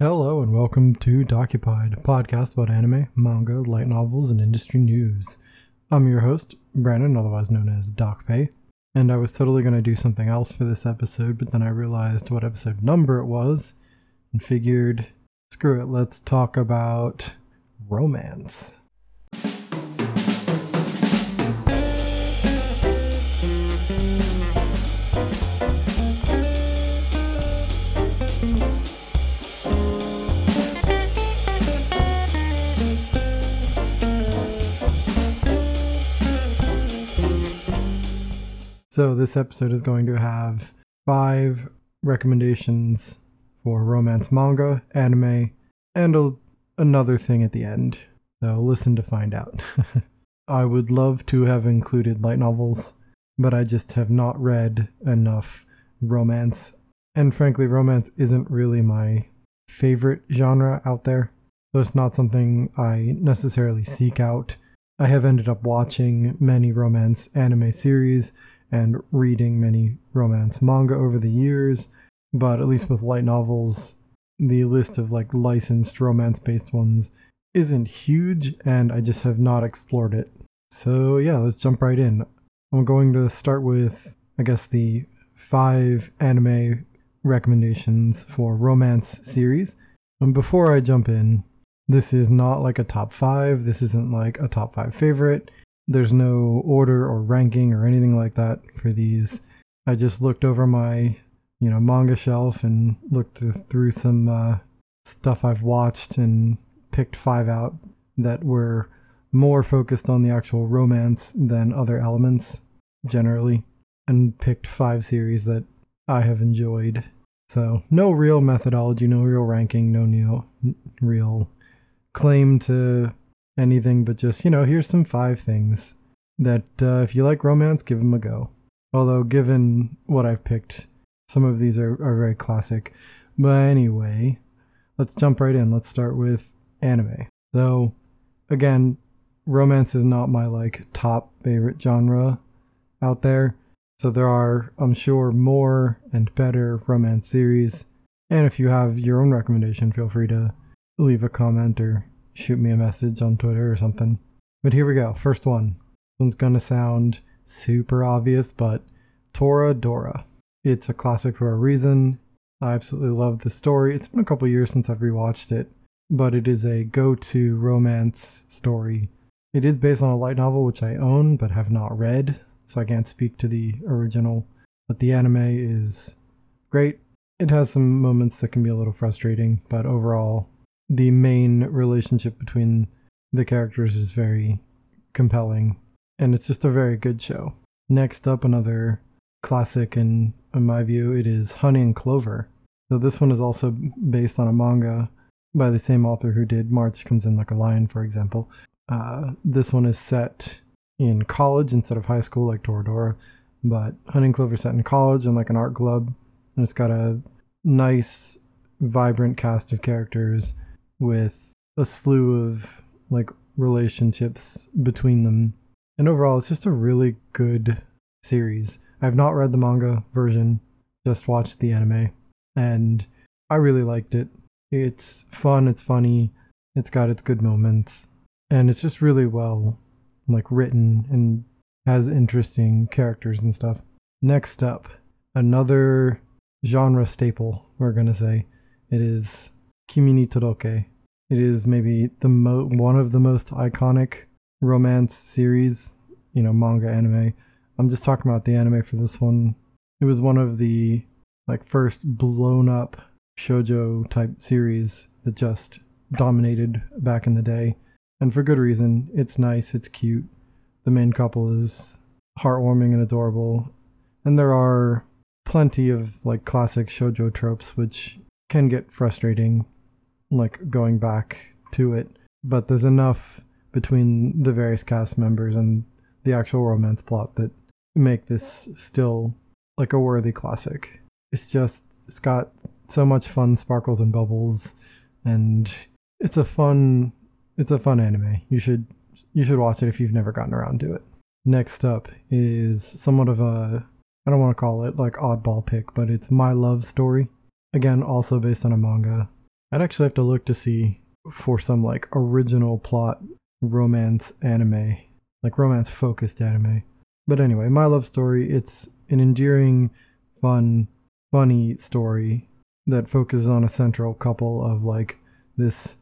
Hello and welcome to Dokupied, a podcast about anime, manga, light novels, and industry news. I'm your host, Brandon, otherwise known as Dokupe, and I was totally going to do something else for this episode, but then I realized what episode number it was and figured, screw it, let's talk about romance. So, this episode is going to have five recommendations for romance manga, anime, and a, another thing at the end. So, listen to find out. I would love to have included light novels, but I just have not read enough romance. And frankly, romance isn't really my favorite genre out there. So, it's not something I necessarily seek out. I have ended up watching many romance anime series and reading many romance manga over the years, but at least with light novels, the list of like licensed romance based ones isn't huge, and I just have not explored it. So, yeah, let's jump right in. I'm going to start with, I guess, the five anime recommendations for romance series. And before I jump in, this is not like a top five. This isn't like a top five favorite. There's no order or ranking or anything like that for these. I just looked over my, you know, manga shelf and looked through some uh, stuff I've watched and picked five out that were more focused on the actual romance than other elements generally, and picked five series that I have enjoyed. So, no real methodology, no real ranking, no real, real claim to anything but just, you know, here's some five things that uh, if you like romance, give them a go. Although, given what I've picked, some of these are, are very classic. But anyway, let's jump right in. Let's start with anime. So, again, romance is not my like top favorite genre out there. So there are, I'm sure, more and better romance series. And if you have your own recommendation, feel free to leave a comment or shoot me a message on Twitter or something. But here we go. First one. This one's gonna sound super obvious, but Toradora. It's a classic for a reason. I absolutely love the story. It's been a couple years since I've rewatched it, but it is a go to romance story. It is based on a light novel, which I own but have not read, so I can't speak to the original. But the anime is great. It has some moments that can be a little frustrating, but overall, the main relationship between the characters is very compelling and it's just a very good show. Next up, another classic, and in my view, it is Honey and Clover. So this one is also based on a manga by the same author who did March Comes In Like a Lion, for example. Uh, this one is set in college instead of high school, like Toradora, but Honey and Clover set in college and like an art club, and it's got a nice, vibrant cast of characters with a slew of like relationships between them. And overall, it's just a really good series. I've not read the manga version, just watched the anime, and I really liked it. It's fun, it's funny, it's got its good moments, and it's just really well like written and has interesting characters and stuff. Next up, another genre staple, we're going to say. It is Kimi ni. It is maybe the mo- one of the most iconic romance series, you know, manga anime. I'm just talking about the anime for this one. It was one of the like first blown up shojo type series that just dominated back in the day. And for good reason. It's nice, it's cute. The main couple is heartwarming and adorable. And there are plenty of like classic shojo tropes which can get frustrating like going back to it but there's enough between the various cast members and the actual romance plot that make this still like a worthy classic it's just it's got so much fun sparkles and bubbles and it's a fun it's a fun anime you should you should watch it if you've never gotten around to it next up is somewhat of a I don't want to call it like oddball pick, but it's My Love Story. Again, also based on a manga. I'd actually have to look to see for some like original plot romance anime, like romance focused anime. But anyway, My Love Story, it's an endearing, fun, funny story that focuses on a central couple of like this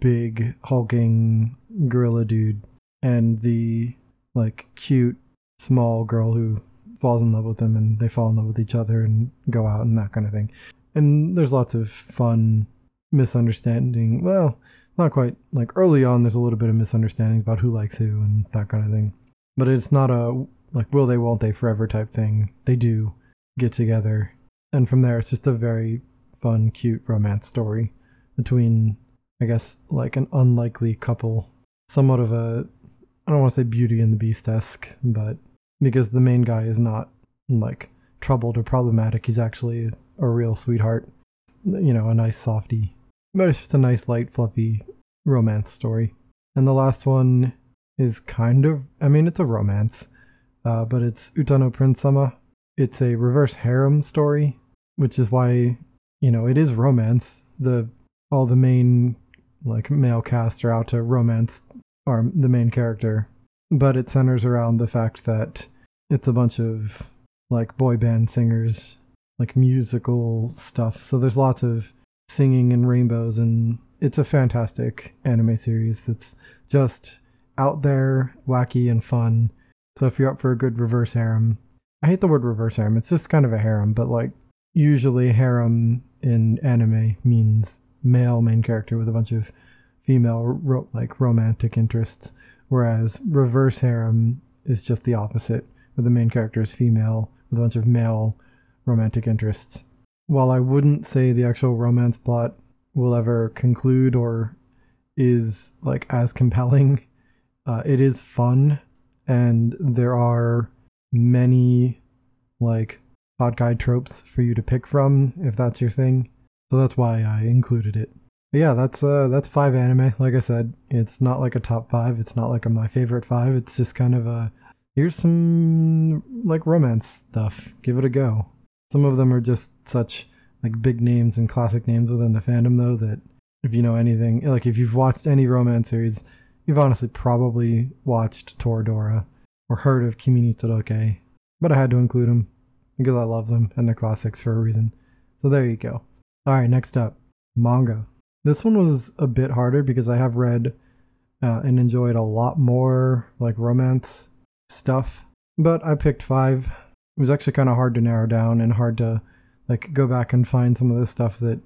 big hulking gorilla dude and the like cute small girl who falls in love with him and they fall in love with each other and go out and that kind of thing. And there's lots of fun misunderstanding. Well, not quite like early on there's a little bit of misunderstandings about who likes who and that kind of thing. But it's not a like will they won't they forever type thing. They do get together. And from there it's just a very fun cute romance story between I guess like an unlikely couple, somewhat of a I don't want to say Beauty and the Beast esque, but because the main guy is not like troubled or problematic, he's actually a real sweetheart. You know, a nice softy. But it's just a nice, light, fluffy romance story. And the last one is kind of, I mean, it's a romance, uh, but it's Uta no Prince Sama. It's a reverse harem story, which is why, you know, it is romance. The all the main like male cast are out to romance or the main character, but it centers around the fact that it's a bunch of like boy band singers, like musical stuff. So there's lots of singing and rainbows, and it's a fantastic anime series that's just out there, wacky, and fun. So if you're up for a good reverse harem, I hate the word reverse harem. It's just kind of a harem, but like usually harem in anime means male main character with a bunch of female ro- like romantic interests, whereas reverse harem is just the opposite, where the main character is female with a bunch of male romantic interests. While I wouldn't say the actual romance plot will ever conclude or is like as compelling, uh, it is fun, and there are many like hot guy tropes for you to pick from if that's your thing. So that's why I included it. But yeah, that's uh that's five anime. Like I said, it's not like a top five. It's not like a, my favorite five. It's just kind of a here's some like romance stuff. Give it a go. Some of them are just such like big names and classic names within the fandom though that if you know anything, like if you've watched any romance series, you've honestly probably watched Toradora or heard of Kimi ni Todoke. But I had to include them because I love them and they're classics for a reason. So there you go. All right, next up, manga. This one was a bit harder because I have read uh, and enjoyed a lot more like romance stuff, but I picked five. It was actually kind of hard to narrow down and hard to like go back and find some of the stuff that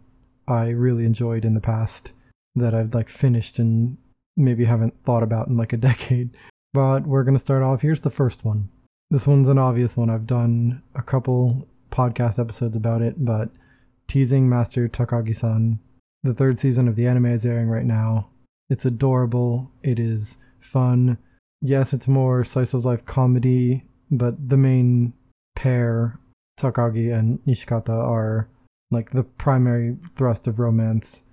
I really enjoyed in the past that I've like finished and maybe haven't thought about in like a decade. But we're going to start off. Here's the first one. This one's an obvious one. I've done a couple podcast episodes about it, but teasing Master Takagi san. The third season of the anime is airing right now. It's adorable. It is fun. Yes, it's more slice of life comedy, but the main pair, Takagi and Nishikata, are like the primary thrust of romance.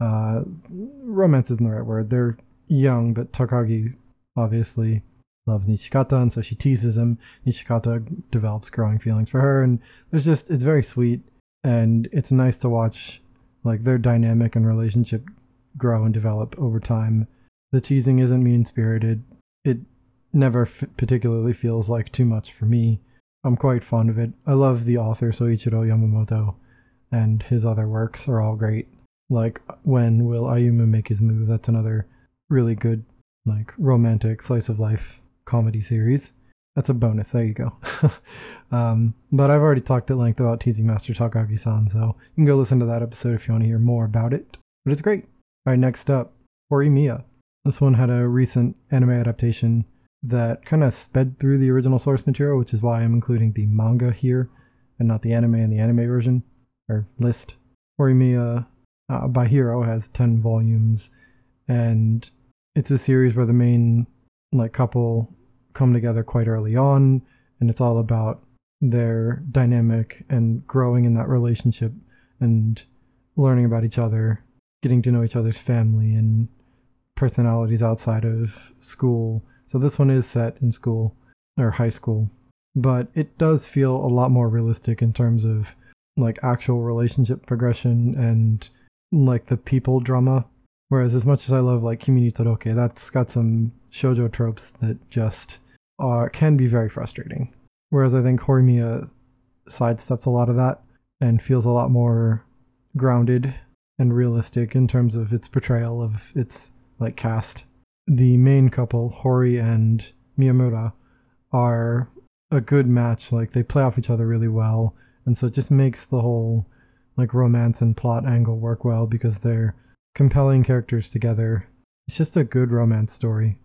Uh, romance isn't the right word. They're young, but Takagi obviously loves Nishikata, and so she teases him. Nishikata develops growing feelings for her, and there's just it's very sweet and it's nice to watch like their dynamic and relationship grow and develop over time. The teasing isn't mean spirited. It never f- particularly feels like too much for me. I'm quite fond of it. I love the author Soichiro Yamamoto, and his other works are all great. Like When Will Ayumu Make His Move? That's another really good, like romantic slice of life comedy series. That's a bonus. There you go. um, but I've already talked at length about Teasing Master Takagi san, so you can go listen to that episode if you want to hear more about it. But it's great. All right, next up, Horimiya. This one had a recent anime adaptation that kind of sped through the original source material, which is why I'm including the manga here and not the anime and the anime version or list. Horimiya uh, by Hero has 10 volumes, and it's a series where the main like couple come together quite early on, and it's all about their dynamic and growing in that relationship and learning about each other, getting to know each other's family and personalities outside of school. So this one is set in school or high school, but it does feel a lot more realistic in terms of like actual relationship progression and like the people drama. Whereas as much as I love like Kimi ni Todoke, that's got some shoujo tropes that just uh, can be very frustrating. Whereas I think Horimiya sidesteps a lot of that and feels a lot more grounded and realistic in terms of its portrayal of its like cast. The main couple, Hori and Miyamura, are a good match. Like they play off each other really well, and so it just makes the whole like romance and plot angle work well because they're compelling characters together. It's just a good romance story.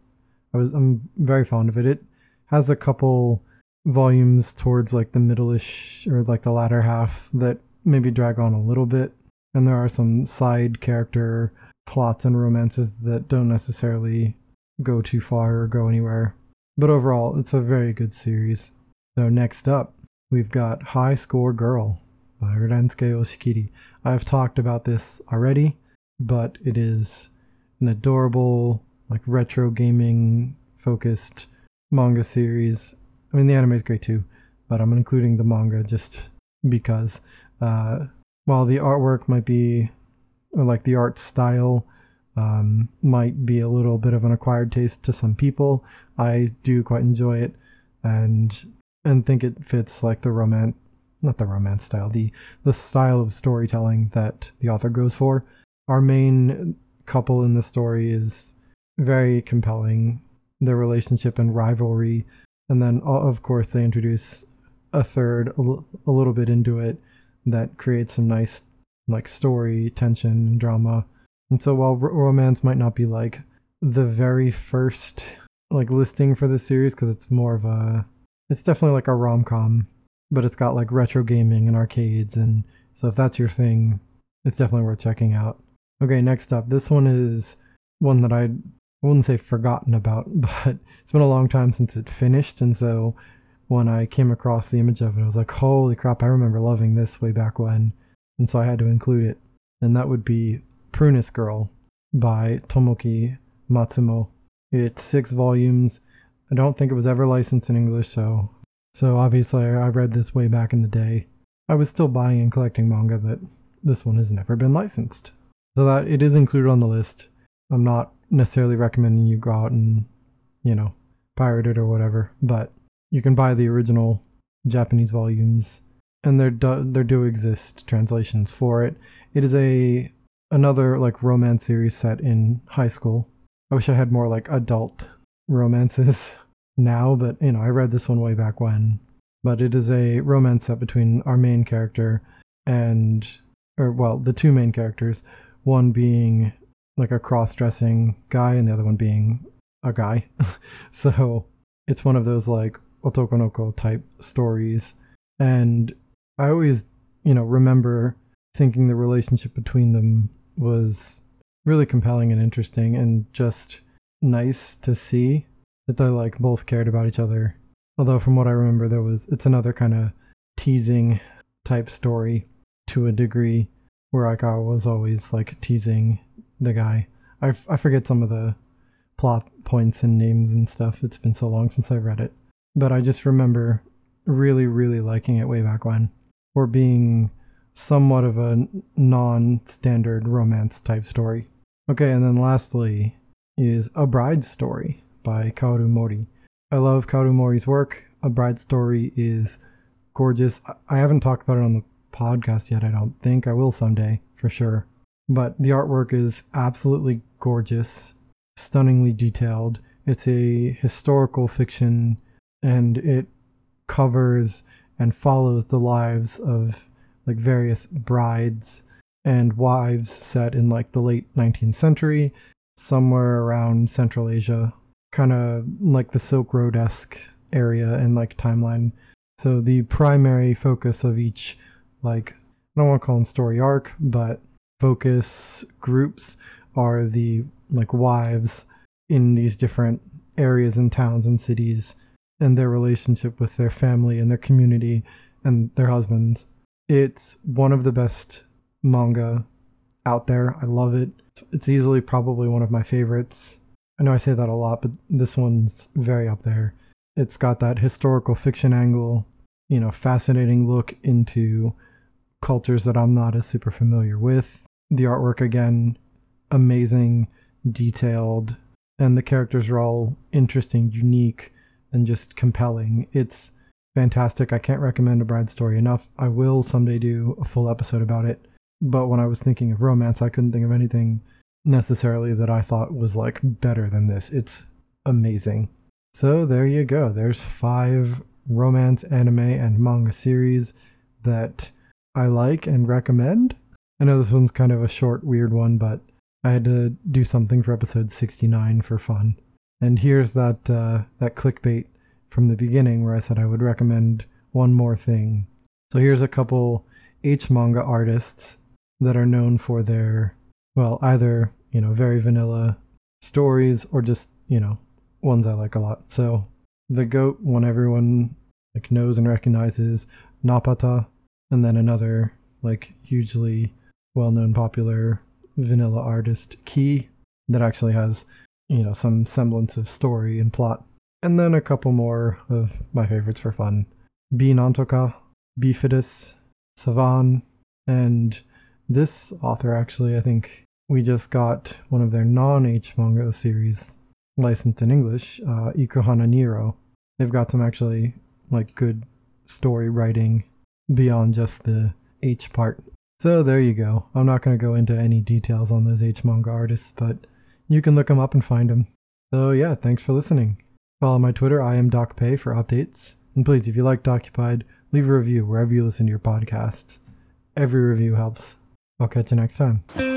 I was I'm very fond of it. It has a couple volumes towards like the middle-ish or like the latter half that maybe drag on a little bit and there are some side character plots and romances that don't necessarily go too far or go anywhere. But overall, it's a very good series. So next up, we've got High Score Girl by Rensuke Oshikiri. I've talked about this already, but it is an adorable, like retro gaming focused manga series. I mean, the anime is great too, but I'm including the manga just because. Uh, while the artwork might be, like the art style, um, might be a little bit of an acquired taste to some people, I do quite enjoy it, and and think it fits like the romance, not the romance style, the the style of storytelling that the author goes for. Our main couple in the story is very compelling. Their relationship and rivalry, and then of course they introduce a third a little bit into it that creates some nice like story, tension, and drama. And so while romance might not be like the very first like listing for the series because it's more of a it's definitely like a rom-com, but it's got like retro gaming and arcades and so if that's your thing, it's definitely worth checking out. Okay, next up, this one is one that I wouldn't say forgotten about, but it's been a long time since it finished and so when I came across the image of it, I was like, holy crap, I remember loving this way back when. And so I had to include it. And that would be Prunus Girl by Tomoki Matsumo. It's six volumes. I don't think it was ever licensed in English, so so obviously I read this way back in the day. I was still buying and collecting manga, but this one has never been licensed. So that it is included on the list. I'm not necessarily recommending you go out and, you know, pirate it or whatever, but you can buy the original Japanese volumes, and there do, there do exist translations for it. It is a another like romance series set in high school. I wish I had more like adult romances now, but you know, I read this one way back when. But it is a romance set between our main character and or well, the two main characters, one being like a cross-dressing guy and the other one being a guy. so, it's one of those like otokonoko type stories. And I always, you know, remember thinking the relationship between them was really compelling and interesting and just nice to see that they like both cared about each other. Although from what I remember there was it's another kind of teasing type story to a degree where like I was always like teasing the guy. I, f- I forget some of the plot points and names and stuff. It's been so long since I read it but I just remember really, really liking it way back when, or being somewhat of a non standard romance type story. Okay, and then lastly is A Bride's Story by Kaoru Mori. I love Kaoru Mori's work. A Bride's Story is gorgeous. I haven't talked about it on the podcast yet, I don't think. I will someday, for sure. But the artwork is absolutely gorgeous, stunningly detailed. It's a historical fiction and it covers and follows the lives of like various brides and wives set in like the late 19th century, somewhere around Central Asia, kind of like the Silk Road esque area and like timeline. So the primary focus of each, like, I don't want to call them story arc, but focus groups are the like wives in these different areas and towns and cities and their relationship with their family and their community and their husbands. It's one of the best manga out there. I love it. It's easily probably one of my favorites. I know I say that a lot, but this one's very up there. It's got that historical fiction angle, you know, fascinating look into cultures that I'm not as super familiar with. the artwork again, amazing, detailed, and the characters are all interesting, unique, and just compelling. It's fantastic. I can't recommend a Bride story enough. I will someday do a full episode about it. But when I was thinking of romance, I couldn't think of anything necessarily that I thought was like better than this. It's amazing. So there you go. There's five romance, anime, and manga series that I like and recommend. I know this one's kind of a short, weird one, but I had to do something for episode 69 for fun. And here's that uh, that clickbait from the beginning where I said I would recommend one more thing. So here's a couple H manga artists that are known for their well, either, you know, very vanilla stories or just, you know, ones I like a lot. So the goat one everyone like knows and recognizes Napata and then another like hugely well-known popular vanilla artist Key that actually has, you know, some semblance of story and plot. And then a couple more of my favorites for fun. B Nantoka, Bifidus, Savan, and this author actually I think we just got one of their non-H manga series licensed in English, uh, Ikuhana Niro. They've got some actually like good story writing beyond just the H part. So there you go. I'm not going to go into any details on those H manga artists, but you can look them up and find them. So yeah, thanks for listening. Follow my Twitter, I am Dokupe for updates. And please, if you like Dokupied, leave a review wherever you listen to your podcasts. Every review helps. I'll catch you next time.